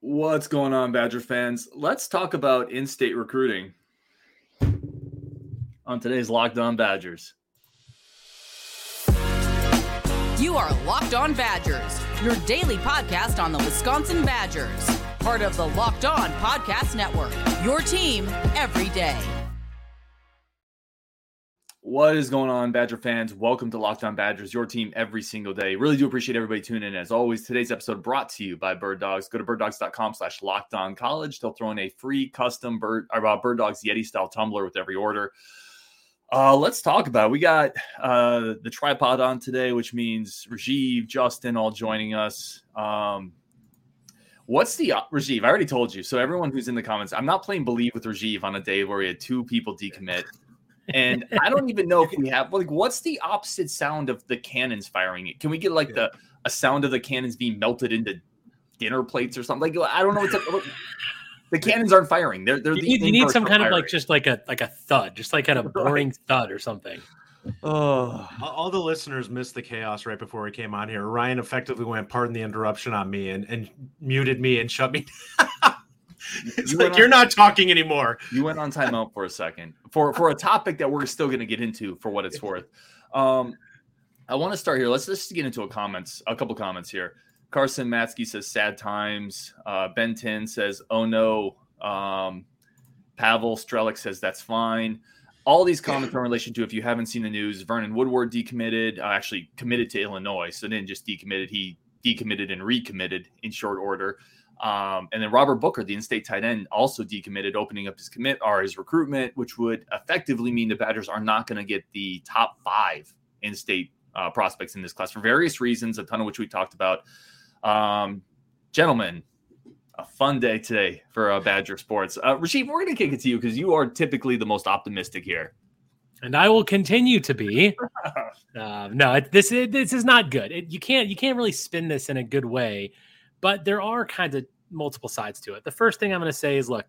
What's going on, Badger fans? Let's talk about in state recruiting on today's Locked On Badgers. You are Locked On Badgers, your daily podcast on the Wisconsin Badgers, part of the Locked On Podcast Network, your team every day. What is going on, Badger fans? Welcome to Locked On Badgers, your team every single day. Really do appreciate everybody tuning in. As always, today's episode brought to you by Bird Dogs. Go to birddogs.com slash locked on college. They'll throw in a free custom bird about uh, Bird Dogs Yeti style tumbler with every order. Uh, let's talk about it. We got uh, the tripod on today, which means Rajiv, Justin, all joining us. Um, what's the uh, Rajiv? I already told you. So everyone who's in the comments, I'm not playing Believe with Rajiv on a day where we had two people decommit and I don't even know if we have like what's the opposite sound of the cannons firing? Can we get like the a sound of the cannons being melted into dinner plates or something? Like I don't know. What's the cannons aren't firing. They're they're you the need, you need some kind firing. of like just like a like a thud, just like kind of boring thud or something. Oh, all the listeners missed the chaos right before we came on here. Ryan effectively went, "Pardon the interruption" on me and and muted me and shut me. it's You like went you're not talking anymore. You went on timeout for a second for for a topic that we're still going to get into for what it's worth. Um, I want to start here. Let's just get into a comments, a couple comments here. Carson Matsky says sad times. Uh, ben Tin says oh no. Um, Pavel Strelick says that's fine. All these comments are in relation to if you haven't seen the news, Vernon Woodward decommitted, uh, actually committed to Illinois. So didn't just decommitted, he decommitted and recommitted in short order. Um, and then Robert Booker, the in-state tight end, also decommitted, opening up his commit or his recruitment, which would effectively mean the Badgers are not going to get the top five in-state uh, prospects in this class for various reasons, a ton of which we talked about. Um, gentlemen, a fun day today for uh, Badger sports. Uh, Rasheed, we're going to kick it to you because you are typically the most optimistic here. and I will continue to be. Uh, no, it, this it, this is not good. It, you can't you can't really spin this in a good way, but there are kinds of multiple sides to it. The first thing I'm going to say is, look,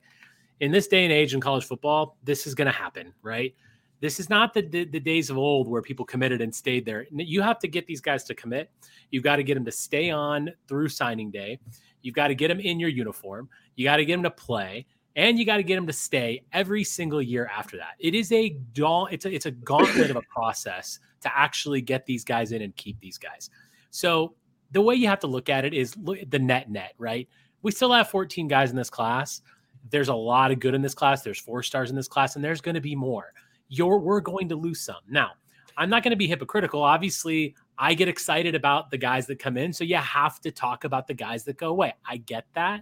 in this day and age in college football, this is going to happen, right? This is not the, the the days of old where people committed and stayed there. You have to get these guys to commit. You've got to get them to stay on through signing day. You've got to get them in your uniform. You got to get them to play and you got to get them to stay every single year after that. It is a daunt, it's a, it's a gauntlet of a process to actually get these guys in and keep these guys. So the way you have to look at it is the net net, right? We still have 14 guys in this class. There's a lot of good in this class. There's four stars in this class, and there's going to be more. You're we're going to lose some. Now, I'm not going to be hypocritical. Obviously, I get excited about the guys that come in. So you have to talk about the guys that go away. I get that.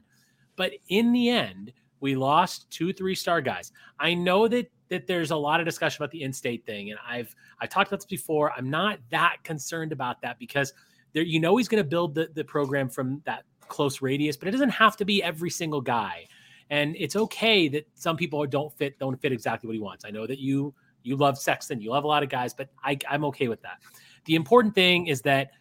But in the end, we lost two three star guys. I know that that there's a lot of discussion about the in-state thing, and I've I talked about this before. I'm not that concerned about that because there, you know, he's going to build the the program from that close radius, but it doesn't have to be every single guy. And it's okay that some people don't fit don't fit exactly what he wants. I know that you you love Sexton, you love a lot of guys, but I, I'm okay with that. The important thing is that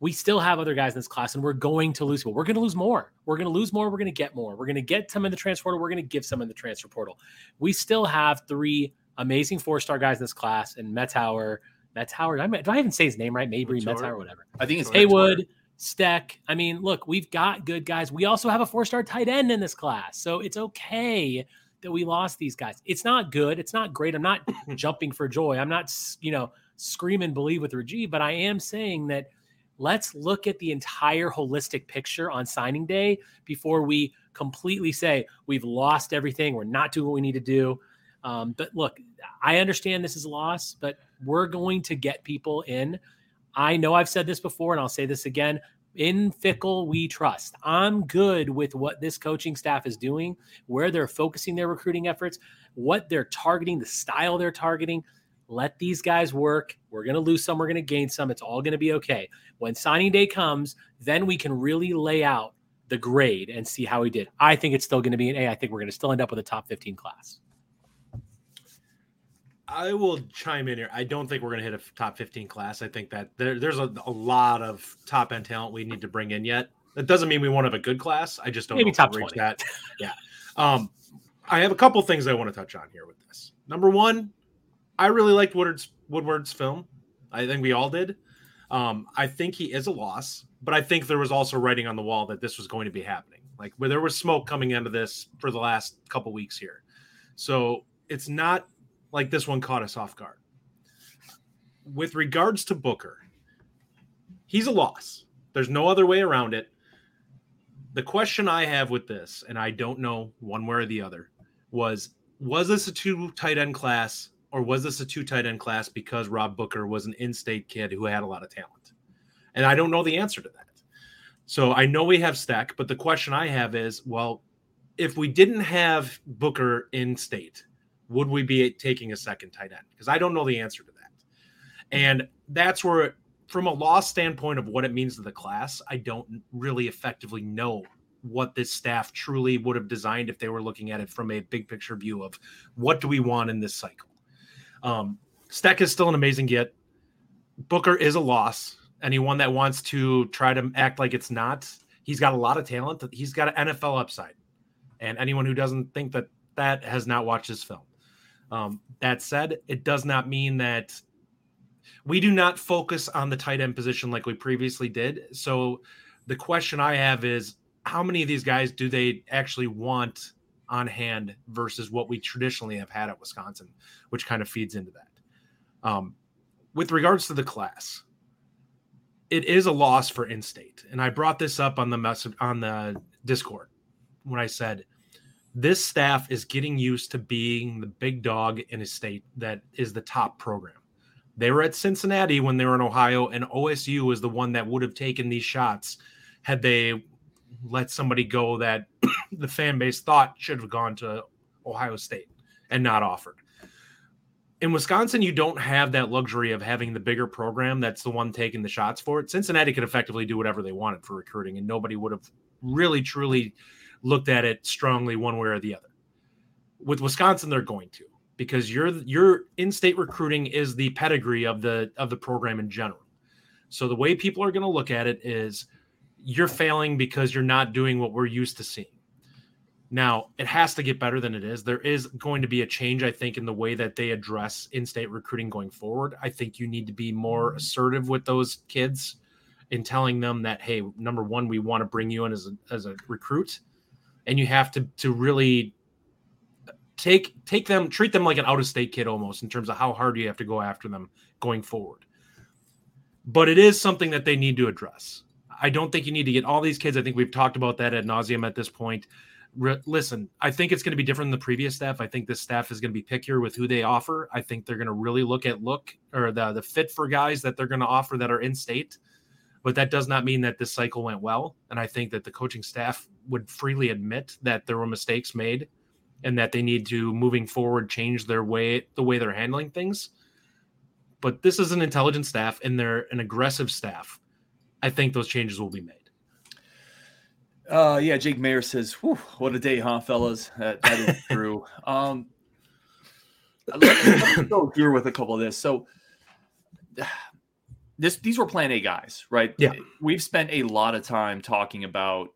we still have other guys in this class, and we're going to lose people. We're going to lose more. We're going to lose more. We're going to get more. We're going to get some in the transfer portal. We're going to give some in the transfer portal. We still have three amazing four star guys in this class, and Metzauer. Metzauer, did I, do I even say his name right? Mabry. Metzauer, whatever. I think it's Haywood, Steck. I mean, look, we've got good guys. We also have a four star tight end in this class. So it's okay that we lost these guys. It's not good. It's not great. I'm not jumping for joy. I'm not, you know, screaming believe with Rajiv, but I am saying that let's look at the entire holistic picture on signing day before we completely say we've lost everything. We're not doing what we need to do. Um, but look, I understand this is a loss, but we're going to get people in. I know I've said this before, and I'll say this again. In Fickell, we trust. I'm good with what this coaching staff is doing, where they're focusing their recruiting efforts, what they're targeting, the style they're targeting. Let these guys work. We're going to lose some, we're going to gain some. It's all going to be okay. When signing day comes, then we can really lay out the grade and see how he did. I think it's still going to be an A. I think we're going to still end up with a top 15 class. I will chime in here. I don't think we're going to hit a top 15 class. I think that there, there's a, a lot of top end talent we need to bring in yet. That doesn't mean we won't have a good class. I just don't Maybe top we'll reach 20. that. Yeah. Um, I have a couple things I want to touch on here with this. Number one, I really liked Woodward's Woodward's film. I think we all did. Um, I think he is a loss, but I think there was also writing on the wall that this was going to be happening. Like where there was smoke coming into this for the last couple weeks here. So it's not like this one caught us off guard. With regards to Booker, he's a loss. There's no other way around it. The question I have with this, and I don't know one way or the other, was was this a two tight end class or was this a two tight end class because Rob Booker was an in state kid who had a lot of talent? And I don't know the answer to that. So I know we have Stack, but the question I have is well, if we didn't have Booker in state, would we be taking a second tight end? Because I don't know the answer to that. And that's where, from a loss standpoint of what it means to the class, I don't really effectively know what this staff truly would have designed if they were looking at it from a big picture view of what do we want in this cycle. Um, Steck is still an amazing get. Booker is a loss. Anyone that wants to try to act like it's not, he's got a lot of talent. He's got an NFL upside. And anyone who doesn't think that that has not watched this film. Um, that said, it does not mean that we do not focus on the tight end position like we previously did. So the question I have is how many of these guys do they actually want on hand versus what we traditionally have had at Wisconsin, which kind of feeds into that. Um, with regards to the class, it is a loss for in-state, and I brought this up on the message on the Discord when I said this staff is getting used to being the big dog in a state that is the top program. They were at Cincinnati when they were in Ohio, and OSU is the one that would have taken these shots had they let somebody go that the fan base thought should have gone to Ohio State and not offered. In Wisconsin, you don't have that luxury of having the bigger program that's the one taking the shots for it. Cincinnati could effectively do whatever they wanted for recruiting, and nobody would have really truly looked at it strongly one way or the other. With Wisconsin, they're going to because your your in-state recruiting is the pedigree of the of the program in general. So the way people are going to look at it is you're failing because you're not doing what we're used to seeing. Now, it has to get better than it is. There is going to be a change, I think, in the way that they address in state recruiting going forward. I think you need to be more mm-hmm. assertive with those kids in telling them that, hey, number one, we want to bring you in as a, as a recruit. And you have to, to really take take them treat them like an out of state kid almost in terms of how hard you have to go after them going forward but it is something that they need to address I don't think you need to get all these kids. I think we've talked about that at nauseum at this point. Re- listen, I think it's going to be different than the previous staff. I think this staff is going to be pickier with who they offer. I think they're going to really look at look or the the fit for guys that they're going to offer that are in state. But that does not mean that this cycle went well. And I think that the coaching staff would freely admit that there were mistakes made and that they need to moving forward change their way the way they're handling things. But this is an intelligent staff and they're an aggressive staff I think those changes will be made. Uh, yeah, Jake Mayer says, "What a day, huh, fellas?" That, that is true. um, let's, let's go here with a couple of this. So, this these were Plan A guys, right? Yeah, we've spent a lot of time talking about.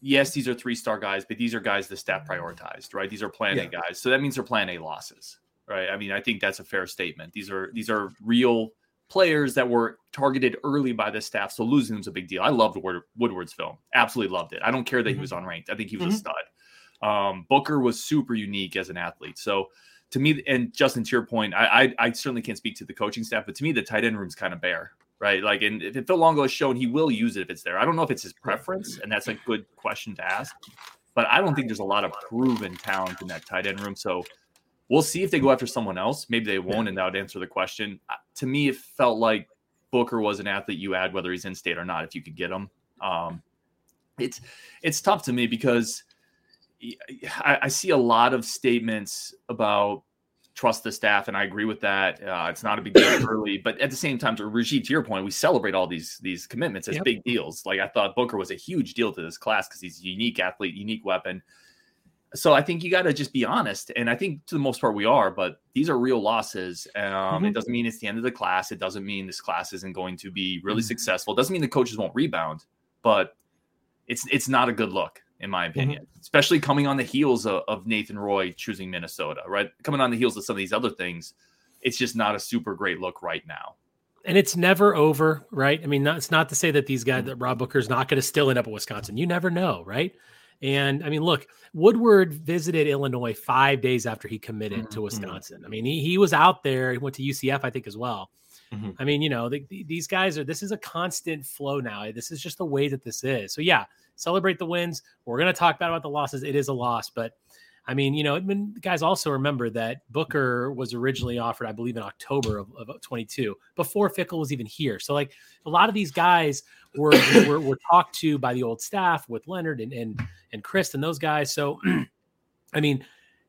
Yes, these are three star guys, but these are guys the staff prioritized, right? These are Plan yeah. A guys, so that means they're Plan A losses, right? I mean, I think that's a fair statement. These are these are real players that were targeted early by the staff. So losing them's a big deal. I loved Woodward's film. Absolutely loved it. I don't care that mm-hmm. he was unranked. I think he was mm-hmm. a stud. Um, Booker was super unique as an athlete. So to me, and Justin, to your point, I, I, I certainly can't speak to the coaching staff, but to me, the tight end room's kind of bare, right? Like, and if Phil Longo has shown, he will use it if it's there. I don't know if it's his preference, and that's a good question to ask. But I don't think there's a lot of proven talent in that tight end room. So We'll see if they go after someone else. Maybe they won't, and that would answer the question. To me, it felt like Booker was an athlete you add whether he's in state or not if you could get him. Um, it's it's tough to me because I, I, see a lot of statements about trust the staff, and I agree with that. Uh, it's not a big deal early, but at the same time, to Rajiv, to your point, we celebrate all these these commitments as yep. big deals. Like I thought Booker was a huge deal to this class because he's a unique athlete, unique weapon. So I think you got to just be honest, and I think to the most part we are. But these are real losses. Um, mm-hmm. It doesn't mean it's the end of the class. It doesn't mean this class isn't going to be really mm-hmm. successful. It doesn't mean the coaches won't rebound, but it's it's not a good look in my mm-hmm. opinion, mm-hmm. especially coming on the heels of, of, Nathan Roy choosing Minnesota. Right, coming on the heels of some of these other things, it's just not a super great look right now. and it's never over, right? I mean, not, it's not to say that these guys, that Rob Booker's not going to still end up at Wisconsin. You never know, right? And I mean, look, Woodward visited Illinois five days after he committed mm-hmm. to Wisconsin. I mean, he, he was out there. He went to UCF, I think, as well. Mm-hmm. I mean, you know, the, the, these guys are. This is a constant flow now. This is just the way that this is. So yeah, celebrate the wins. We're going to talk about about the losses. It is a loss, but I mean, you know, guys also remember that Booker was originally offered, I believe, in October of, of 22 before Fickell was even here. So, like, a lot of these guys were were, were talked to by the old staff with Leonard and and and Chryst and those guys. So, I mean,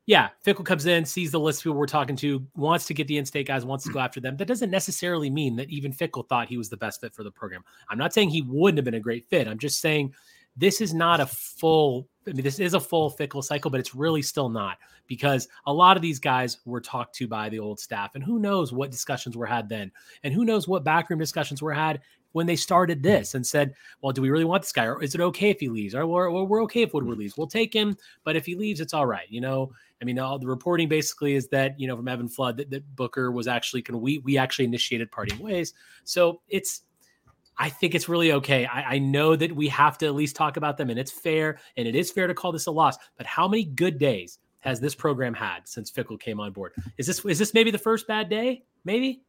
yeah, Fickell comes in, sees the list of people we're talking to, wants to get the in-state guys, wants to go after them. That doesn't necessarily mean that even Fickell thought he was the best fit for the program. I'm not saying he wouldn't have been a great fit. I'm just saying this is not a full I mean, this is a full Fickell cycle, but it's really still not because a lot of these guys were talked to by the old staff, and who knows what discussions were had then, and who knows what backroom discussions were had when they started this and said, "Well, do we really want this guy, or is it okay if he leaves? Or we're, we're okay if Woodward mm-hmm. leaves. We'll take him, but if he leaves, it's all right." You know, I mean, all the reporting basically is that you know from Evan Flood that, that Booker was actually going to we we actually initiated parting ways, so it's I think it's really okay. I, I, know that we have to at least talk about them, and it's fair, and it is fair to call this a loss. But how many good days has this program had since Fickell came on board? Is this is this maybe the first bad day? Maybe.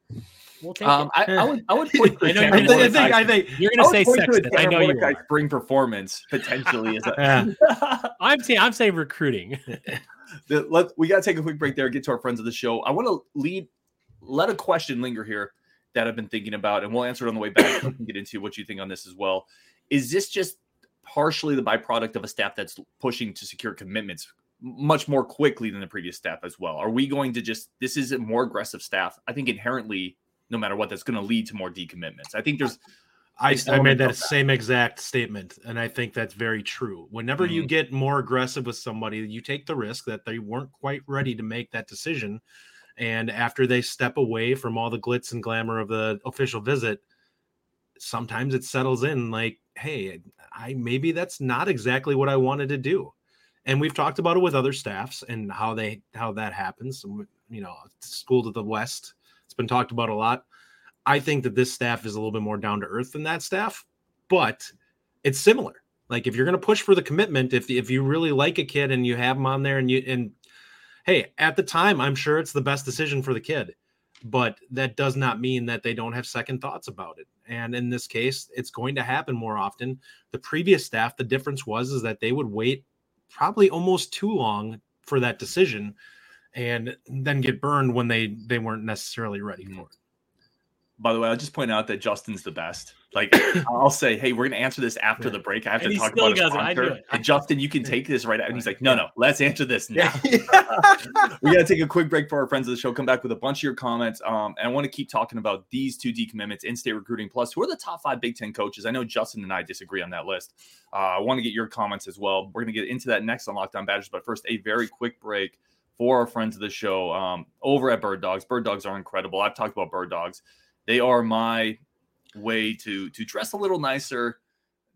We'll take um, it. I, I, would I would point I, know you're gonna, I think I think you're going to say Sexton. I know you are. spring performance potentially is. A, I'm saying I'm saying recruiting. the, let, we got to take a quick break there. Get to our friends of the show. I want to lead. Let a question linger here that I've been thinking about, and we'll answer it on the way back. we can get into what you think on this as well. Is this just partially the byproduct of a staff that's pushing to secure commitments much more quickly than the previous staff as well? Are we going to just this is a more aggressive staff? I think inherently, no matter what, that's going to lead to more decommitments. I think there's. I, I made that, that same exact statement, and I think that's very true. Whenever mm-hmm. you get more aggressive with somebody, you take the risk that they weren't quite ready to make that decision and after they step away from all the glitz and glamour of the official visit, sometimes it settles in like, hey, I maybe that's not exactly what I wanted to do. And we've talked about it with other staffs and how they how that happens. You know, school to the west, it's been talked about a lot. I think that this staff is a little bit more down to earth than that staff, but it's similar. Like if you're going to push for the commitment, if if you really like a kid and you have them on there and you and hey, at the time, I'm sure it's the best decision for the kid, but that does not mean that they don't have second thoughts about it. And in this case, it's going to happen more often. The previous staff, the difference was is that they would wait probably almost too long for that decision and then get burned when they they weren't necessarily ready for mm. it. By the way, I'll just point out that Justin's the best. Like I'll say, hey, we're gonna answer this after the break. I have and to talk about a sponsor. And Justin, you can take this right out. And he's like, no, no, let's answer this now. Yeah. we gotta take a quick break for our friends of the show. Come back with a bunch of your comments. Um, and I want to keep talking about these two decommitments, in-state recruiting plus. Who are the top five Big Ten coaches? I know Justin and I disagree on that list. Uh, I want to get your comments as well. We're gonna get into that next on Locked On Badgers, but first, a very quick break for our friends of the show um, over at Bird Dogs. Bird Dogs are incredible. I've talked about Bird Dogs they are my way to to dress a little nicer,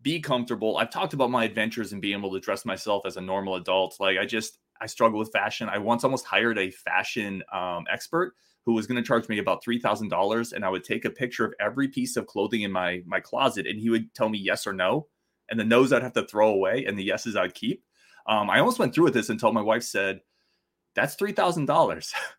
be comfortable. I've talked about my adventures and being able to dress myself as a normal adult. Like I just I struggle with fashion. I once almost hired a fashion um, expert who was going to charge me about three thousand dollars, and I would take a picture of every piece of clothing in my my closet, and he would tell me yes or no, and the no's I'd have to throw away, and the yeses I'd keep. Um, I almost went through with this until my wife said, "That's three thousand dollars."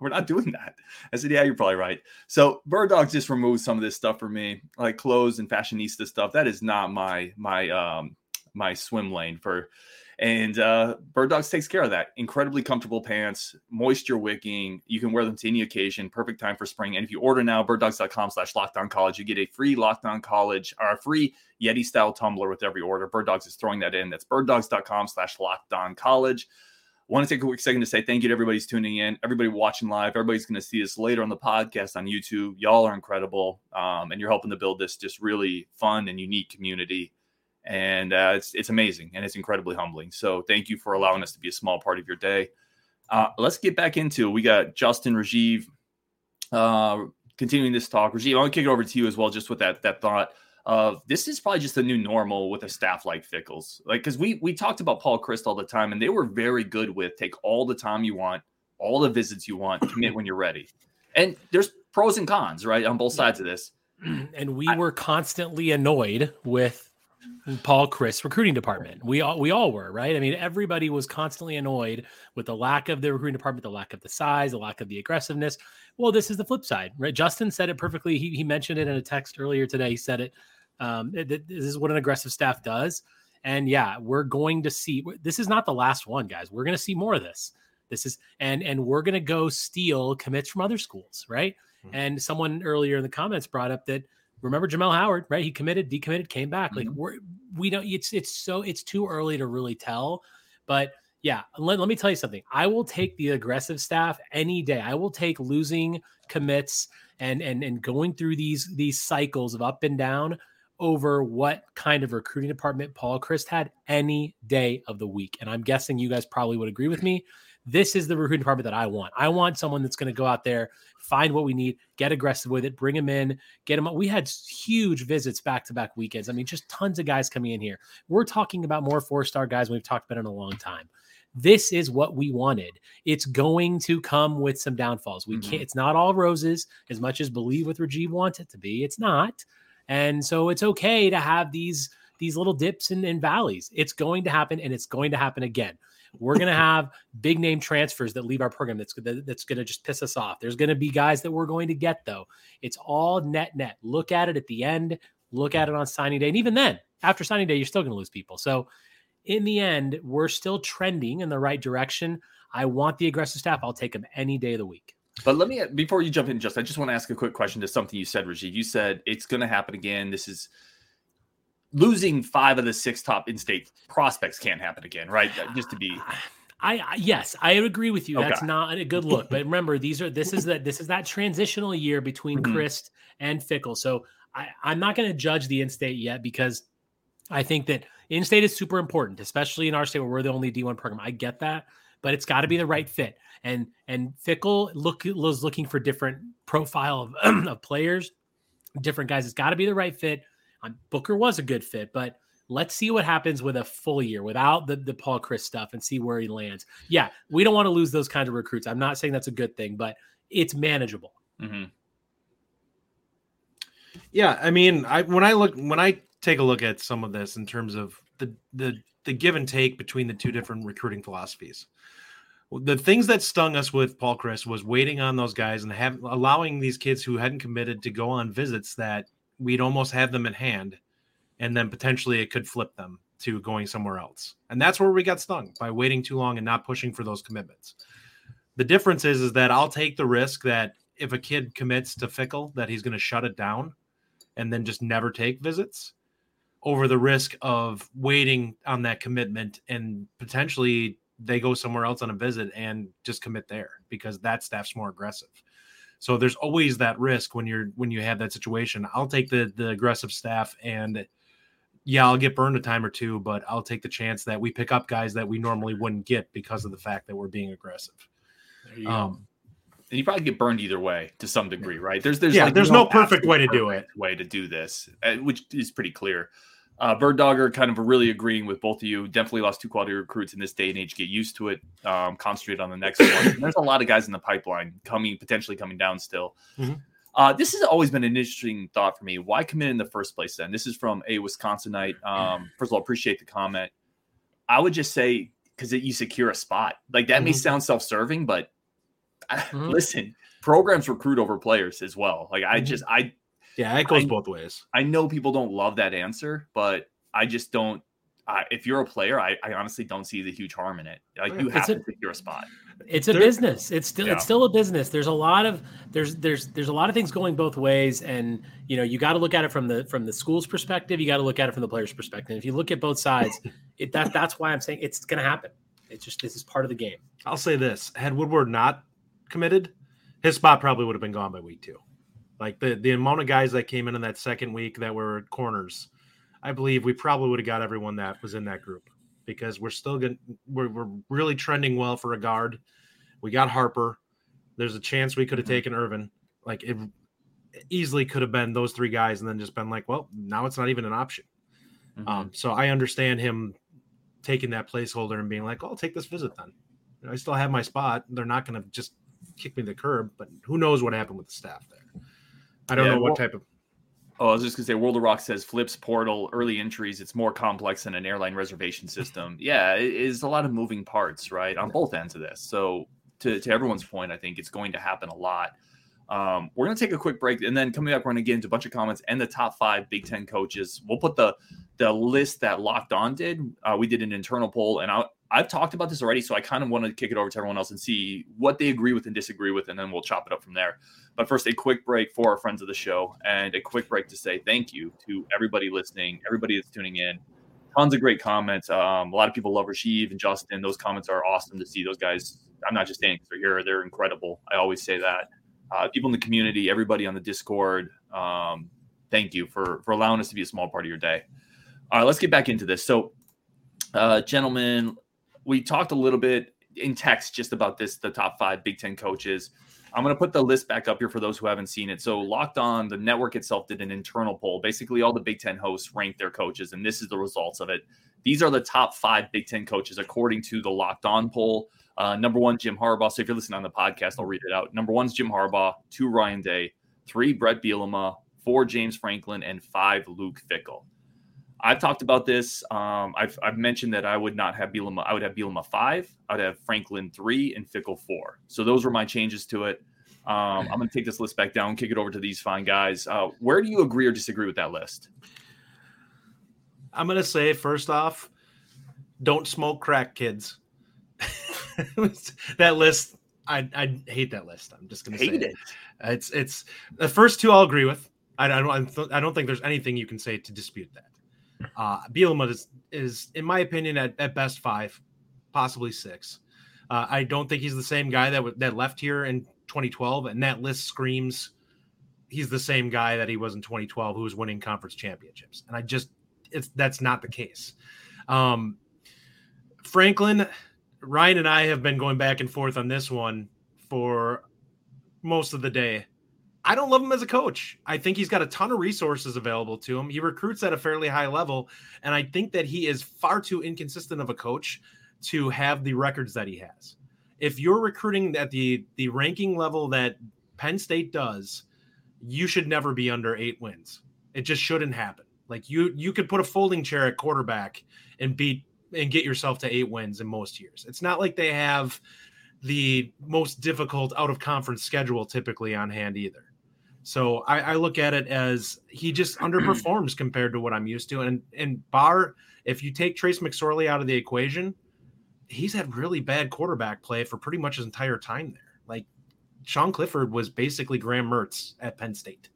we're not doing that. I said, yeah, you're probably right. So Bird Dogs just removed some of this stuff for me, like clothes and fashionista stuff. That is not my my um my swim lane for. And uh, Bird Dogs takes care of that. Incredibly comfortable pants, moisture wicking. You can wear them to any occasion. Perfect time for spring. And if you order now, birddogs.com slash locked on college, you get a free locked on college or a free Yeti style tumbler with every order. Bird Dogs is throwing that in. That's birddogs.com slash locked on college want to take a quick second to say thank you to everybody's tuning in, everybody watching live. Everybody's going to see us later on the podcast on YouTube. Y'all are incredible, um, and you're helping to build this just really fun and unique community. And uh, it's it's amazing and it's incredibly humbling. So thank you for allowing us to be a small part of your day. Uh, let's get back into. We got Justin Rajiv uh, continuing this talk. Rajiv, I want to kick it over to you as well, just with that that thought of this is probably just a new normal with a staff like Fickell's. Like, because we we talked about Paul Chryst all the time, and they were very good with take all the time you want, all the visits you want, commit when you're ready. And there's pros and cons, right, on both sides of this. And we were constantly annoyed with Paul Chryst recruiting department. We all we all were, right? I mean, everybody was constantly annoyed with the lack of the recruiting department, the lack of the size, the lack of the aggressiveness. Well, this is the flip side, right? Justin said it perfectly. He, he mentioned it in a text earlier today. He said it. Um, it, it- this is what an aggressive staff does. And yeah, we're going to see. This is not the last one, guys. We're going to see more of this. This is and and we're going to go steal commits from other schools, right? Mhm. And someone earlier in the comments brought up that remember Jamel Howard, right? He committed, decommitted, came back. Like Mhm. we're we don't. It's it's so it's too early to really tell, but yeah. Let, let me tell you something. I will take the aggressive staff any day. I will take losing commits and and and going through these these cycles of up and down over what kind of recruiting department Paul Chryst had any day of the week. And I'm guessing you guys probably would agree with me. This is the recruiting department that I want. I want someone that's going to go out there, find what we need, get aggressive with it, bring them in, get them. We had huge visits back to back weekends. I mean, just tons of guys coming in here. We're talking about more four star guys we've talked about in a long time. This is what we wanted. It's going to come with some downfalls. We can't, mm-hmm. it's not all roses as much as believe with Rajiv wants it to be. It's not. And so it's okay to have these these little dips and, and valleys. It's going to happen and it's going to happen again. We're going to have big name transfers that leave our program that's that- that's going to just piss us off. There's going to be guys that we're going to get though. It's all net net. Look at it at the end, look at it on signing day and even then, after signing day you're still going to lose people. So in the end, we're still trending in the right direction. I want the aggressive staff. I'll take them any day of the week. But let me before you jump in, just I just want to ask a quick question to something you said, Rajiv. You said it's going to happen again. This is losing five of the six top in-state prospects can't happen again, right? Just to be I, I yes, I agree with you. That's not a good look. But remember, these are this is that this is that transitional year between Mhm. Chryst and Fickell. So I, I'm not going to judge the in-state yet because I think that in-state is super important, especially in our state where we're the only D1 program. I get that, but it's got to be the right fit. And and Fickell look was looking for different profile of, of players, different guys. It's got to be the right fit. Um, Booker was a good fit, but let's see what happens with a full year without the the Paul Chryst stuff and see where he lands. Yeah, we don't want to lose those kinds of recruits. I'm not saying that's a good thing, but it's manageable. Mhm. Yeah, I mean, I when I look when I take a look at some of this in terms of the the the give and take between the two different recruiting philosophies. The things that stung us with Paul Chryst was waiting on those guys and have allowing these kids who hadn't committed to go on visits that we'd almost have them in hand, and then potentially it could flip them to going somewhere else. And that's where we got stung by waiting too long and not pushing for those commitments. The difference is is that I'll take the risk that if a kid commits to Fickell, that he's going to shut it down and then just never take visits over the risk of waiting on that commitment and potentially they go somewhere else on a visit and just commit there because that staff's more aggressive. So there's always that risk when you're when you have that situation. I'll take the the aggressive staff and yeah, I'll get burned a time or two, but I'll take the chance that we pick up guys that we normally wouldn't get because of the fact that we're being aggressive. Um, and you probably get burned either way to some degree, right? There's there's Yeah, like there's no perfect way to do perfect way to do this, uh, which is pretty clear. Uh, Bird Dogger kind of really agreeing with both of you. Definitely lost two quality recruits in this day and age. Get used to it. Um, concentrate on the next one. And there's a lot of guys in the pipeline coming, potentially coming down still. Mhm. Uh, this has always been an interesting thought for me. Why commit in the first place? Then this is from a Wisconsinite. Um, first of all, appreciate the comment. I would just say because you secure a spot. Like that may Mhm. sound self-serving, but Mhm. listen, programs recruit over players as well. Like I Mhm. just I yeah, it goes I- both ways. I know people don't love that answer, but I just don't. I if you're a player, I, I honestly don't see the huge harm in it. Like you It's have a- to secure a spot. It's a There- business. It's still Yeah. it's still a business. There's a lot of there's there's there's a lot of things going both ways, and you know you got to look at it from the from the school's perspective. You got to look at it from the player's perspective. If you look at both sides, it that that's why I'm saying it's going to happen. It's just this is part of the game. I'll say this: had Woodward not committed, his spot probably would have been gone by week two. Like the the amount of guys that came in in that second week that were corners, I believe we probably would have got everyone that was in that group because we're still going we're we're really trending well for a guard. We got Harper. There's a chance we could have taken Irvin. Like it easily could have been those three guys, and then just been like, well, now it's not even an option. Mhm. Um, so I understand him taking that placeholder and being like, oh, I'll take this visit then. You know, I still have my spot. They're not going to just kick me to the curb, but who knows what happened with the staff there? I don't Yeah, know what well- type of Oh, I was just gonna say, World of Rock says flips portal early entries. It's more complex than an airline reservation system. yeah, it is a lot of moving parts, right, on both ends of this. So, to to everyone's point, I think it's going to happen a lot. Um, we're gonna take a quick break, and then coming back, we're gonna get into a bunch of comments and the top five Big Ten coaches. We'll put the the list that Locked On did. Uh, we did an internal poll, and I, I've talked about this already, so I kind of want to kick it over to everyone else and see what they agree with and disagree with, and then we'll chop it up from there. But first, a quick break for our friends of the show, and a quick break to say thank you to everybody listening, everybody that's tuning in. Tons of great comments. Um, a lot of people love Rasheed and Justin. Those comments are awesome to see. Those guys, I'm not just saying they're here; they're incredible. I always say that. Uh, people in the community, everybody on the Discord, um, thank you for for allowing us to be a small part of your day. All right, let's get back into this. So, uh, gentlemen, we talked a little bit in text just about this the top five Big Ten coaches. I'm going to put the list back up here for those who haven't seen it. So, Locked On, the network itself did an internal poll. Basically, all the Big Ten hosts ranked their coaches, and this is the results of it. These are the top five Big Ten coaches according to the Locked On poll. Uh, number one, Jim Harbaugh. So, if you're listening on the podcast, I'll read it out. Number one is Jim Harbaugh, two, Ryan Day, three, Brett Bielema, four, James Franklin, and five, Luke Fickell. I've talked about this. Um, I've, I've mentioned that I would not have Bielema. I would have Bielema five. I'd have Franklin three and Fickell four. So those were my changes to it. Um, I'm going to take this list back down, kick it over to these fine guys. Uh, where do you agree or disagree with that list? I'm gonna say first off, don't smoke crack, kids. that list, I I hate that list. I'm just gonna say Hate it. It's it's the first two I'll agree with. I, I don't I don't think there's anything you can say to dispute that. Uh, Bielema is is in my opinion at, at best five, possibly six. Uh, I don't think he's the same guy that w- that left here in 2012, and that list screams he's the same guy that he was in 2012 who was winning conference championships. And I just it's that's not the case. Um, Franklin, Ryan, and I have been going back and forth on this one for most of the day. I don't love him as a coach. I think he's got a ton of resources available to him. He recruits at a fairly high level, and I think that he is far too inconsistent of a coach to have the records that he has. If you're recruiting at the the ranking level that Penn State does, you should never be under 8 wins. It just shouldn't happen. Like you you could put a folding chair at quarterback and beat and get yourself to 8 wins in most years. It's not like they have the most difficult out of conference schedule typically on hand either. So I, I look at it as he just underperforms compared to what I'm used to. And and Bar, if you take Trace McSorley out of the equation, he's had really bad quarterback play for pretty much his entire time there. Like Sean Clifford was basically Graham Mertz at Penn State.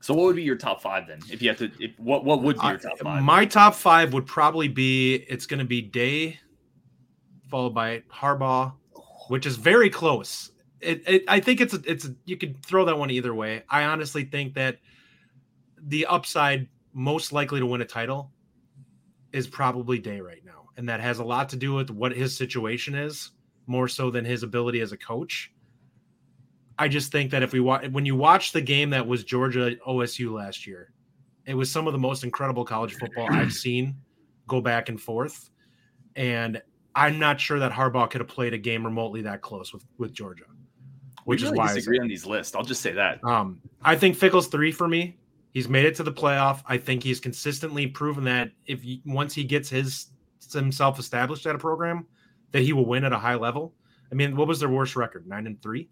So what would be your top five then? If you had to, if, what what would be your top five? my top five would probably be it's going to be Day, followed by Harbaugh, which is very close. It, it, I think it's a, it's a, you could throw that one either way. I honestly think that the upside most likely to win a title is probably Day right now, and that has a lot to do with what his situation is more so than his ability as a coach. I just think that if we watch when you watch the game that was Georgia OSU last year, it was some of the most incredible college football I've seen go back and forth. And I'm not sure that Harbaugh could have played a game remotely that close with, with Georgia, we which is really why I disagree on these lists. I'll just say that. um, I think Fickell's three for me. He's made it to the playoff. I think he's consistently proven that if he, once he gets his himself established at a program, that he will win at a high level. I mean, what was their worst record? Nine and three.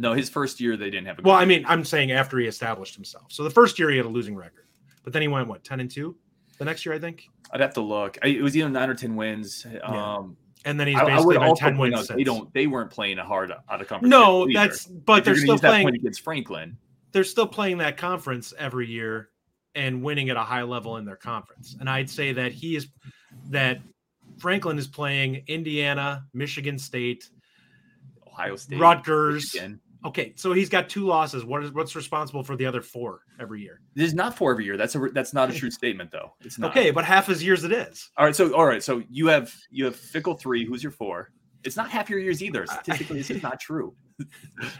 No, his first year they didn't have a. Well, I mean, I'm saying after he established himself. So the first year he had a losing record, but then he went what ten and two. The next year, I think, I'd have to look. I, it was either nine or ten wins. Um, and then he's I, I basically been ten wins. out since. they don't. They weren't playing a hard out of conference. No, that's but If they're still playing. against Franklin. they're still playing that conference every year and winning at a high level in their conference. And I'd say that he is that Franklin is playing Indiana, Michigan State, Ohio State, Rutgers. Michigan. Okay, so he's got two losses. What is what's responsible for the other four every year? This is not four every year. That's a that's not a true statement though. It's not. Okay, but half his years it is. All right. So all right. So you have you have Fickell three. Who's your four? It's not half your years either. Statistically, this is not true.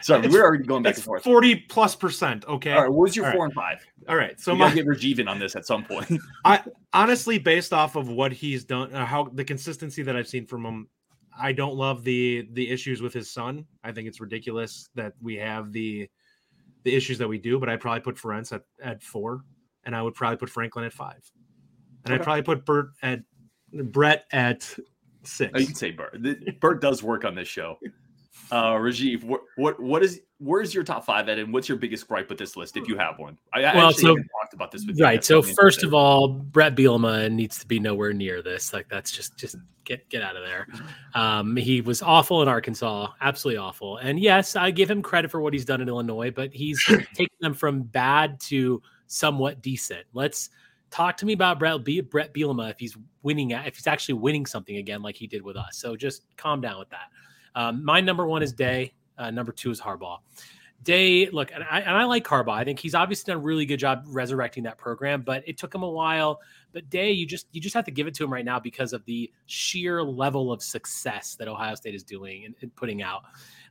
Sorry, It's- we're already going back and forth. forty plus percent. Okay. All right. What was your All four and five? All right. So we my get Rajivan on this at some point. I honestly, based off of what he's done, uh, how the consistency that I've seen from him, I don't love the the issues with his son. I think it's ridiculous that we have the the issues that we do. But I'd probably put Ferentz at at four, and I would probably put Franklin at five, and okay. I'd probably put Bert at Brett at six. Oh, you can say Bert. Bert does work on this show. Uh, Rajiv, what, what what is where's your top five at, and what's your biggest gripe with this list if you have one? I, I well, so, talked about this with right. So first of all, Brett Bielema needs to be nowhere near this. Like that's just just get get out of there. Um, he was awful in Arkansas, absolutely awful. And yes, I give him credit for what he's done in Illinois, but he's taken them from bad to somewhat decent. Let's talk to me about Brett, Brett Bielema if he's winning, if he's actually winning something again like he did with us. So just calm down with that. Um, my number one is Day. Uh, number two is Harbaugh. Day, look, and I, and I like Harbaugh. I think he's obviously done a really good job resurrecting that program, but it took him a while. But Day, you just you just have to give it to him right now because of the sheer level of success that Ohio State is doing and, and putting out.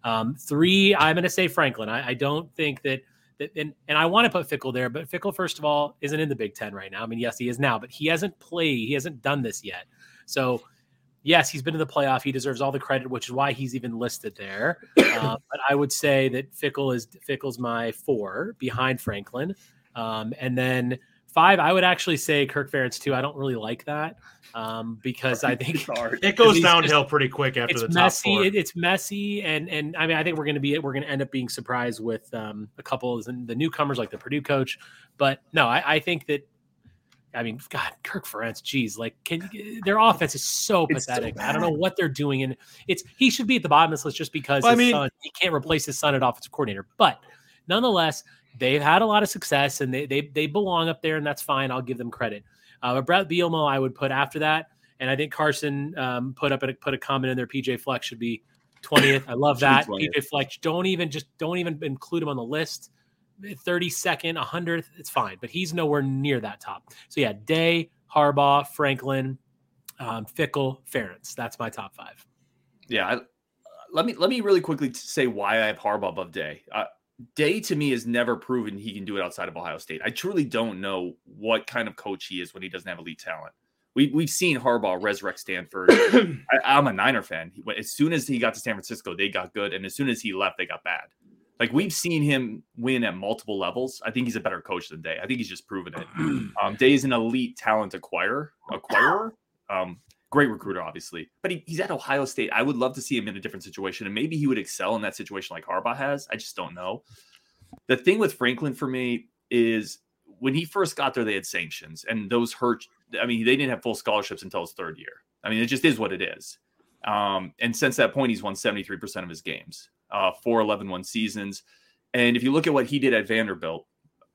Um, three, I'm going to say Franklin. I, I don't think that that, and, and I want to put Fickell there, but Fickell, first of all, isn't in the Big Ten right now. I mean, yes, he is now, but he hasn't played, he hasn't done this yet. So yes, he's been in the playoff. He deserves all the credit, which is why he's even listed there. Uh, but I would say that Fickell is Fickell's my four behind Franklin, um, and then five. I would actually say Kirk Ferentz too. I don't really like that um, because I think it goes downhill just, pretty quick after the messy. It, it's messy, and and I mean I think we're going to be we're going to end up being surprised with um, a couple of the newcomers like the Purdue coach. But no, I, I think that I mean, God, Kirk Ferentz, geez, like, can their offense is so pathetic. So I don't know what they're doing, and it's he should be at the bottom of this list just because well, I mean, son, he can't replace his son at offensive coordinator. But nonetheless, they've had a lot of success, and they they they belong up there, and that's fine. I'll give them credit. Uh, but Brett Bielema, I would put after that, and I think Carson um, put up a, put a comment in there. PJ Fleck should be twentieth. I love that. PJ Fleck, don't even just don't even include him on the list. 32nd, 100th, it's fine, but he's nowhere near that top. So yeah, Day, Harbaugh, Franklin, um, Fickell, Ferentz. That's my top five. Yeah, I, let me let me really quickly say why I have Harbaugh above Day. Uh, Day to me has never proven he can do it outside of Ohio State. I truly don't know what kind of coach he is when he doesn't have elite talent. We, we've seen Harbaugh resurrect Stanford. I, I'm a Niner fan. As soon as he got to San Francisco, they got good, and as soon as he left, they got bad. Like we've seen him win at multiple levels. I think he's a better coach than Day. I think he's just proven it. Um, Day is an elite talent acquirer, acquirer. Um, great recruiter, obviously, but he, he's at Ohio State. I would love to see him in a different situation, and maybe he would excel in that situation like Harbaugh has. I just don't know. The thing with Franklin for me is when he first got there, they had sanctions, and those hurt. I mean, they didn't have full scholarships until his third year. I mean, it just is what it is. Um, and since that point, he's won 73% of his games uh, four 11 1 seasons. And if you look at what he did at Vanderbilt,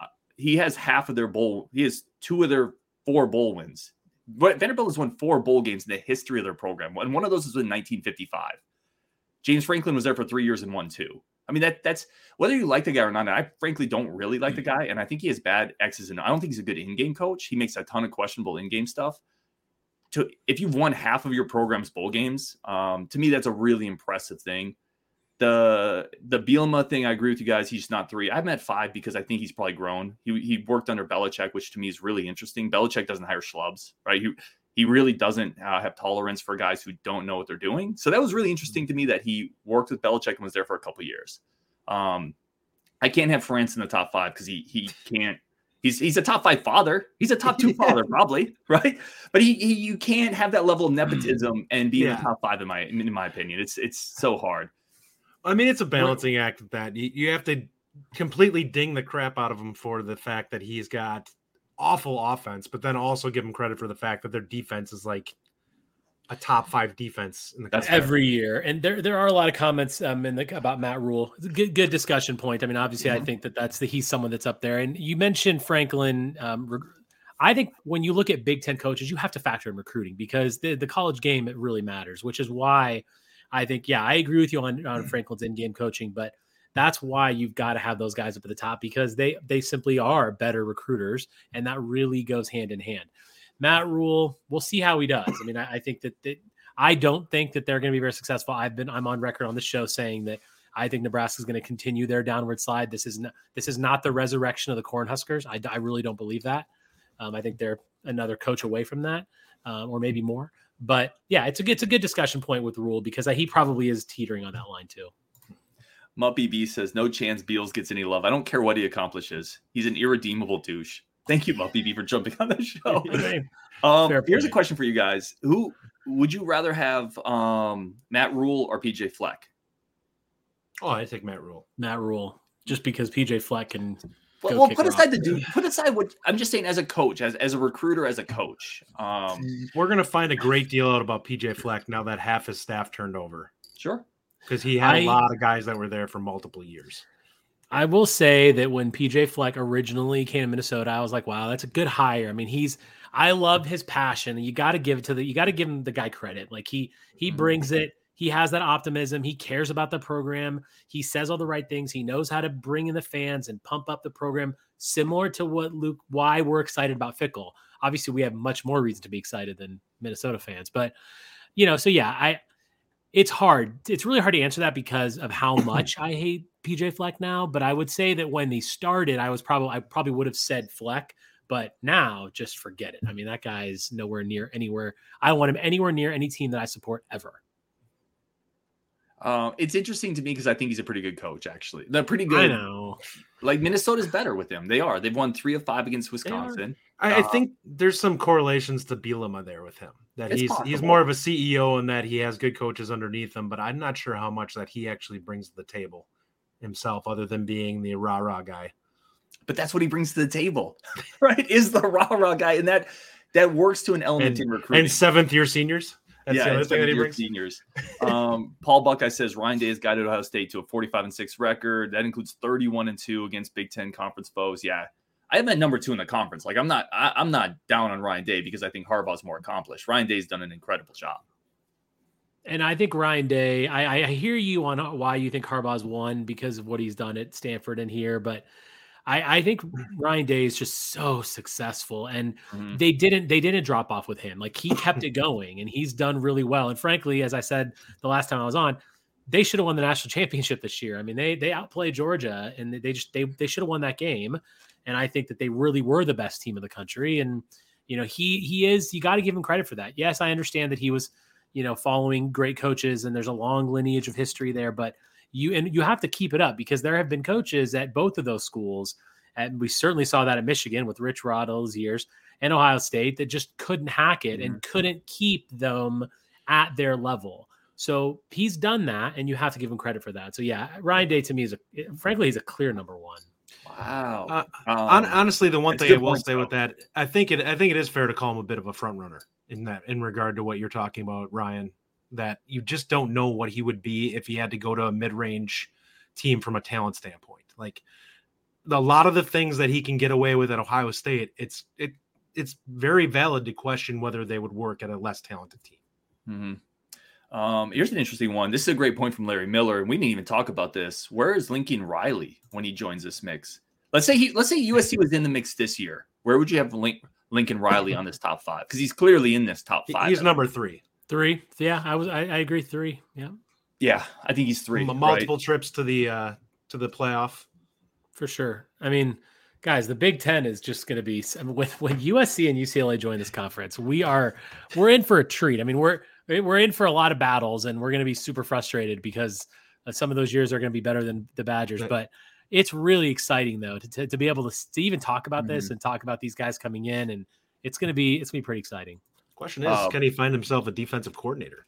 uh, he has half of their bowl, he has two of their four bowl wins. But Vanderbilt has won four bowl games in the history of their program, and one of those was in 1955. James Franklin was there for three years and won two. I mean, that that's whether you like the guy or not. I frankly don't really like the guy, and I think he has bad X's and I don't think he's a good in-game coach. He makes a ton of questionable in-game stuff. To if you've won half of your program's bowl games, um, to me that's a really impressive thing the the Bielema thing, I agree with you guys. He's not three. I'm at five because I think he's probably grown. He he worked under Belichick, which to me is really interesting. Belichick doesn't hire schlubs, right? He he really doesn't uh, have tolerance for guys who don't know what they're doing. So that was really interesting to me that he worked with Belichick and was there for a couple years. Um, I can't have Ferentz in the top five because he he can't. He's he's a top five father. He's a top two father, probably, right? But he, he you can't have that level of nepotism and be yeah. in the top five in my in my opinion. It's it's so hard. I mean, it's a balancing act with that. You, you have to completely ding the crap out of him for the fact that he's got awful offense, but then also give him credit for the fact that their defense is like a top five defense in the country. every year. And there there are a lot of comments um in the about Matt Rhule. Good good discussion point. I mean, obviously, mm-hmm. I think that that's the he's someone that's up there. And you mentioned Franklin. Um, I think when you look at Big Ten coaches, you have to factor in recruiting because the the college game it really matters, which is why I think, yeah, I agree with you on, on mm. Franklin's in-game coaching, but that's why you've got to have those guys up at the top because they they simply are better recruiters, and that really goes hand in hand. Matt Rhule, we'll see how he does. I mean, I, I think that, that I don't think that they're going to be very successful. I've been I'm on record on the show saying that I think Nebraska is going to continue their downward slide. This is not this is not the resurrection of the Cornhuskers. I, I really don't believe that. Um, I think they're another coach away from that, um, or maybe more. But yeah, it's a it's a good discussion point with Rhule because he probably is teetering on that line too. Muppy B says, "No chance Beals gets any love. I don't care what he accomplishes. He's an irredeemable douche." Thank you, Muppy B, for jumping on the show. um, here's a question for you guys: Who would you rather have, um, Matt Rhule or PJ Fleck? Oh, I take Matt Rhule. Matt Rhule. just because PJ Fleck can. Well, well put aside off. the dude. Put aside what I'm just saying as a coach, as as a recruiter, as a coach. Um, We're gonna find a great deal out about PJ Fleck now that half his staff turned over. Sure, because he had I, a lot of guys that were there for multiple years. I will say that when PJ Fleck originally came to Minnesota, I was like, wow, that's a good hire. I mean, he's I love his passion. You got to give it to the you got to give him the guy credit. Like he he mm-hmm. brings it he has that optimism. He cares about the program. He says all the right things. He knows how to bring in the fans and pump up the program, similar to what Luke, why we're excited about Fickell. Obviously, we have much more reason to be excited than Minnesota fans. But, you know, so yeah, I, it's hard. It's really hard to answer that because of how much I hate PJ Fleck now. But I would say that when he started, I was probably, I probably would have said Fleck. But now, just forget it. I mean, that guy is nowhere near anywhere. I don't want him anywhere near any team that I support ever. Uh, it's interesting to me because I think he's a pretty good coach. Actually, they're pretty good. I know. Like Minnesota's better with him. They are. They've won three of five against Wisconsin. I, uh, I, think there's some correlations to Bielema there with him. That he's possible. he's more of a CEO and that he has good coaches underneath him. But I'm not sure how much that he actually brings to the table himself, other than being the rah rah guy. But that's what he brings to the table, right? Is the rah rah guy, and that that works to an element and, in recruiting. And seventh year seniors. That's yeah, the only thing that he brings. Seniors. Um, Paul Buckeye says Ryan Day has guided Ohio State to a 45 and 6 record. That includes 31 and 2 against Big Ten conference foes. Yeah. I have at number two in the conference. Like I'm not I, am not down on Ryan Day because I think Harbaugh's more accomplished. Ryan Day's done an incredible job. And I think Ryan Day, I, I hear you on why you think Harbaugh's won because of what he's done at Stanford and here, but I, I think Ryan Day is just so successful, and mm-hmm. they didn't they didn't drop off with him. Like he kept it going, and he's done really well. And frankly, as I said the last time I was on, they should have won the national championship this year. I mean, they they outplayed Georgia, and they just they they should have won that game. And I think that they really were the best team in the country. And you know, he he is. You got to give him credit for that. Yes, I understand that he was, you know, following great coaches, and there's a long lineage of history there, but you and you have to keep it up because there have been coaches at both of those schools, and we certainly saw that at Michigan with Rich Rod all those years, and Ohio State that just couldn't hack it mm-hmm. and couldn't keep them at their level. So he's done that, and you have to give him credit for that. So yeah, Ryan Day to me is a frankly he's a clear number one. Wow. Uh, um, honestly, the one thing I will say though. with that, I think it I think it is fair to call him a bit of a front runner in that in regard to what you're talking about, Ryan that you just don't know what he would be if he had to go to a mid-range team from a talent standpoint. Like a lot of the things that he can get away with at Ohio State, it's it it's very valid to question whether they would work at a less talented team. Mm-hmm. Um, here's an interesting one. This is a great point from Larry Miller, and we didn't even talk about this. Where is Lincoln Riley when he joins this mix? Let's say he let's say USC was in the mix this year. Where would you have Link, Lincoln Riley on this top five? Because he's clearly in this top five. He's number three. Three. Yeah, I was. I, I agree. Three. Yeah. Yeah, I think he's three. multiple right? trips to the uh to the playoff. For sure. I mean, guys, the Big Ten is just going to be when when USC and UCLA join this conference. We are we're in for a treat. I mean, we're we're in for a lot of battles, and we're going to be super frustrated because uh, some of those years are going to be better than the Badgers. Right. But it's really exciting though to, to, to be able to, to even talk about mm-hmm. this and talk about these guys coming in, and it's going to be it's going to be pretty exciing. Question is, um, can he find himself a defensive coordinator?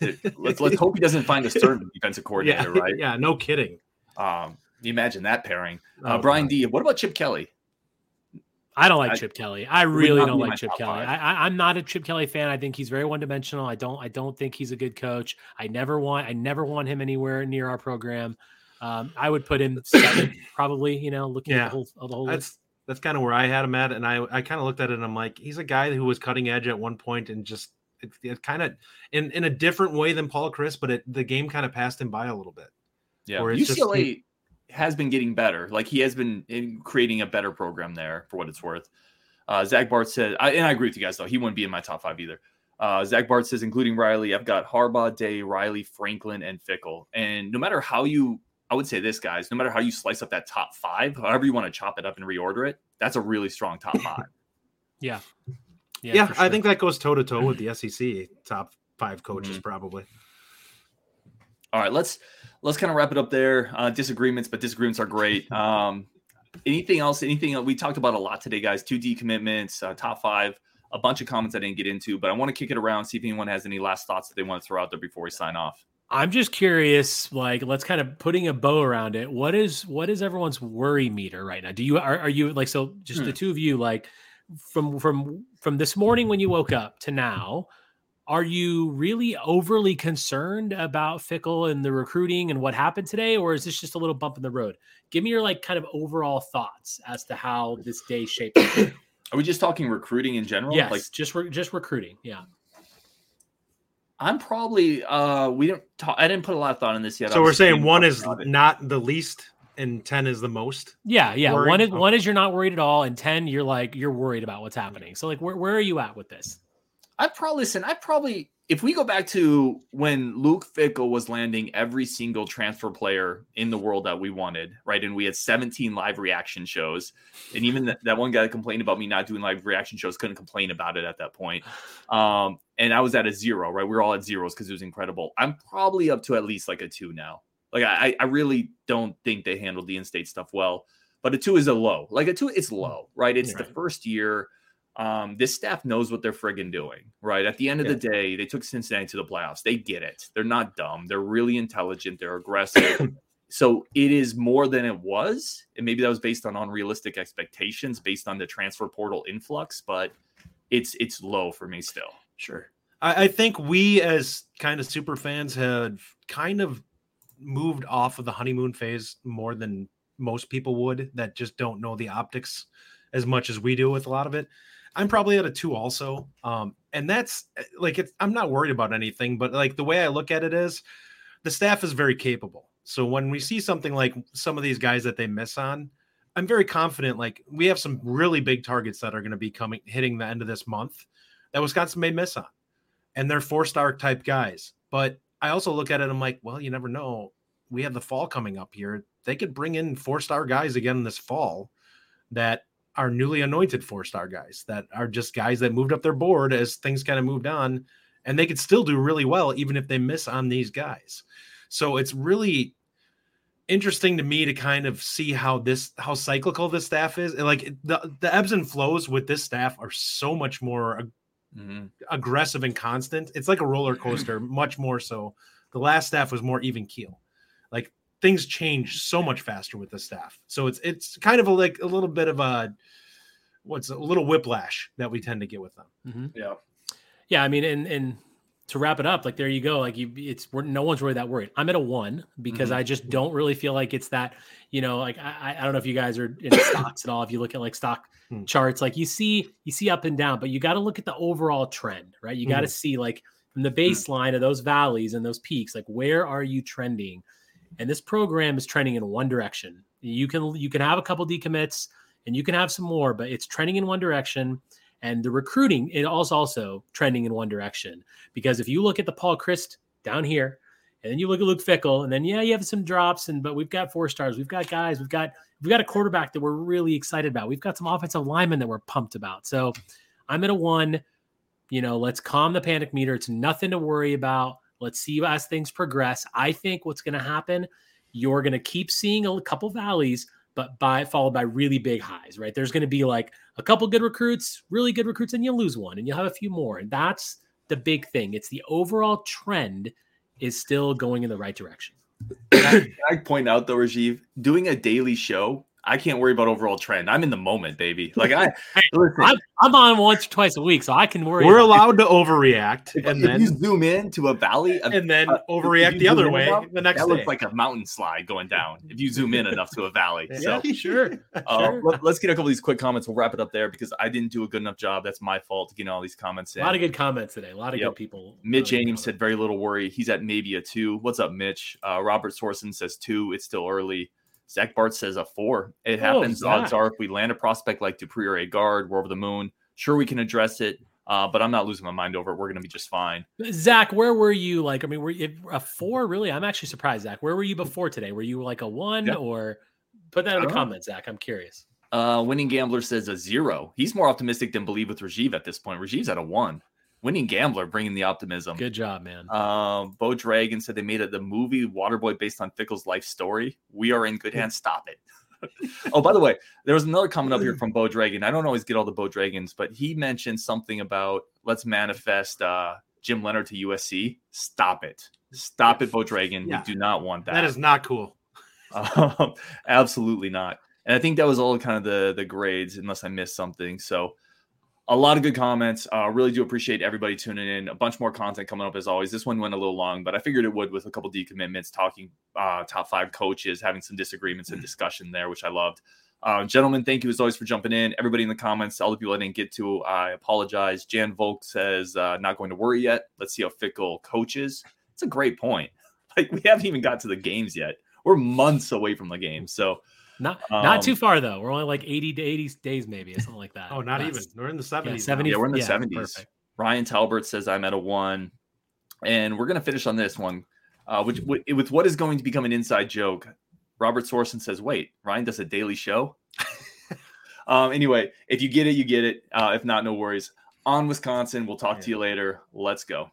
let's let's hope he doesn't find a third defensive coordinator, yeah, right? Yeah, no kidding. Um, you imagine that pairing. Uh, oh, Brian D. What about Chip Kelly? I don't like I, Chip Kelly. I really don't like Chip Kelly. I, am not a Chip Kelly fan. I think he's very one dimensional. I don't. I don't think he's a good coach. I never want. I never want him anywhere near our program. Um, I would put him second, probably. You know, looking yeah. at the whole, the whole list that's kind of where I had him at, and I I kind of looked at it and I'm like, he's a guy who was cutting edge at one point and just it, it kind of in in a different way than Paul Chryst, but it, the game kind of passed him by a little bit. Yeah, UCLA just, has been getting better. Like he has been in creating a better program there for what it's worth. Uh, Zach Bart said, I, and I agree with you guys though. He wouldn't be in my top five either. Uh, Zach Bart says, including Riley, I've got Harbaugh, Day, Riley, Franklin, and Fickell. And no matter how you I would say this, guys, no matter how you slice up that top five, however you want to chop it up and reorder it, that's a really strong top five. yeah. Yeah, for I think that goes toe to toe with the SEC top five coaches, Mhm. probably. All right, let's let's kind of wrap it up there. Uh, disagreements, but disagreements are great. Um, anything else? Anything we talked about a lot today, guys? Two D commitments, uh, top five, a bunch of comments I didn't get into, but I want to kick it around, see if anyone has any last thoughts that they want to throw out there before we sign off. I'm just curious, like, let's kind of putting a bow around it. What is what is everyone's worry meter right now? Do you are, are you like so? Just the Hmm. two of you, like, from from from this morning when you woke up to now, are you really overly concerned about Fickell and the recruiting and what happened today, or is this just a little bump in the road? Give me your like kind of overall thoughts as to how this day shaped. Are we just talking recruiting in general? yes, Like just re- just recruiting. Yeah. I'm probably uh we don't talk I didn't put a lot of thought in this yet. So I we're saying one is not the least and 10 is the most. Yeah, yeah. Worried? One is Okay. one is you're not worried at all, and ten you're like you're worried about what's happening. So like, where where are you at with this? I probably listen. I probably if we go back to when Luke Fickell was landing every single transfer player in the world that we wanted, right? And we had 17 live reaction shows, and even that, that one guy that complained about me not doing live reaction shows couldn't complain about it at that point. Um, and I was at a zero, right? We were all at zeros because it was incredible. I'm probably up to at least like a two now. Like I, I really don't think they handled the in-state stuff well. But a two is a low. Like a two, it's low, right? It's the first year um, this staff knows what they're friggin' doing, right? At the end of the day, they took Cincinnati to the playoffs. They get it. They're not dumb. They're really intelligent. They're aggressive. so it is more than it was. And maybe that was based on unrealistic expectations, based on the transfer portal influx, but it's it's low for me still. Sure. I, I think we as kind of super fans had kind of moved off of the honeymoon phase more than most people would that just don't know the optics as much as we do with a lot of it. I'm probably at a two also. Um, and that's eh, like it's I'm not worried about anything, but like the way I look at it is the staff is very capable. So when we see something like some of these guys that they miss on, I'm very confident. Like we have some really big targets that are going to be coming hitting the end of this month that Wisconsin may miss on, and they're four star type guys. But I also look at it. I'm like, well, you never know. We have the fall coming up here. They could bring in four star guys again this fall that are newly anointed four star guys that are just guys that moved up their board as things kind of moved on, and they could still do really well even if they miss on these guys. So it's really interesting to me to kind of see how this how cyclical this staff is and like the the ebbs and flows with this staff are so much more ag- Mhm. aggressive and constant it's like a roller coaster much more so the last staff was more even keel like things change so much faster with the staff so it's it's kind of a, like a little bit of a what's a little whiplash that we tend to get with them Mm-hmm. Yeah. Yeah, I mean, and and to wrap it up, like there you go. Like you, it's we're, no one's really that worried. I'm at a one because Mhm. I just don't really feel like it's that. You know, like I, I- I don't know if you guys are in stocks at all. If you look at like stock Hmm. charts, like you see you see up and down, but you got to look at the overall trend, right? You got to see like from the baseline of those valleys and those peaks, like where are you trending? And this program is trending in one direction. You can you can have a couple decommits and you can have some more, but it's trending in one direction. And the recruiting it also also trending in one direction because if you look at the Paul Chryst down here and then you look at Luke Fickell and then yeah you have some drops and but we've got four stars. We've got guys. We've got we've got a quarterback that we're really excited about. We've got some offensive linemen that we're pumped about. So I'm at a one you know let's calm the panic meter. It's nothing to worry about let's see as things progress I think what's going to happen you're going to keep seeing a couple valleys but by followed by really big highs, right? There's going to be like a couple good recruits, really good recruits, and you'll lose one, and you'll have a few more. And that's the big thing. It's the overall trend is still going in the right direction. Can I, can I point out though, Rajiv, doing a daily show, I can't worry about overall trend. I'm in the moment, baby. Like I listen, I'm, I'm on once or twice a week, so I can worry. we're about- allowed to overreact if, and if then you zoom in to a valley, a, and then uh, overreact the other way enough, the next that day looks like a mountain slide going down. If you zoom in enough to a valley, so Yeah, sure. Uh, Sure. let, us get a couple of these quick comments. We'll wrap it up there because I didn't do a good enough job. That's my fault getting all these comments In. A lot of good comments today. A lot of Yep. good people. Mitch a lot Ames said very little worry. He's at maybe a two. What's up, Mitch? Uh, Robert Sorson says two. It's still early. Zach Bart says a four. It Oh, happens. Odds are if we land a prospect like Dupree or a guard, we're over the moon. Sure, we can address it, uh, but I'm not losing my mind over it. We're going to be just fine. Zach, where were you? Like, I mean, were you a four? Really? I'm actually surprised, Zach. Where were you before today? Were you like a one Yeah. or put that in the don't know. comments, Zach? I'm curious. Uh, winning gambler says a zero. He's more optimistic than believe with Rajiv at this point. Rajiv's at a one. Winning gambler bringing the optimism. Good job, man. Um, Bo Dragon said they made it the movie Waterboy based on Fickell's life story. We are in good hands. Stop it. oh, by the way, there was another comment up here from Bo Dragon. I don't always get all the Bo Dragons, but he mentioned something about let's manifest uh, Jim Leonhard to USC. Stop it. Stop it, Bo Dragon. Yeah. We do not want that. That is not cool. Um, absolutely not. And I think that was all kind of the the grades, unless I missed something. So a lot of good comments. Uh, really do appreciate everybody tuning in. A bunch more content coming up as always. This one went a little long, but I figured it would with a couple decommitments, talking uh, top five coaches, having some disagreements and discussion there, which I loved. Uh, gentlemen, thank you as always for jumping in. Everybody in the comments, all the people I didn't get to, I apologize. Jan Volk says, uh, not going to worry yet. Let's see how Fickell coaches. It's a great point. Like, we haven't even got to the games yet. We're months away from the game. So, Not not Um, too far though. We're only like 80 to 80 days, maybe, or something like that. Oh, not Less. even. We're in the Yeah, 70s. now. 70. Yeah, we're in the yeah, 70s. perfect. Ryan Talbert says I'm at a one, and we're gonna finish on this one, uh, which with, with what is going to become an inside joke. Robert Sorson says, "Wait, Ryan does a daily show." um, anyway, if you get it, you get it. Uh, if not, no worries. On Wisconsin, we'll talk to you later. Let's go.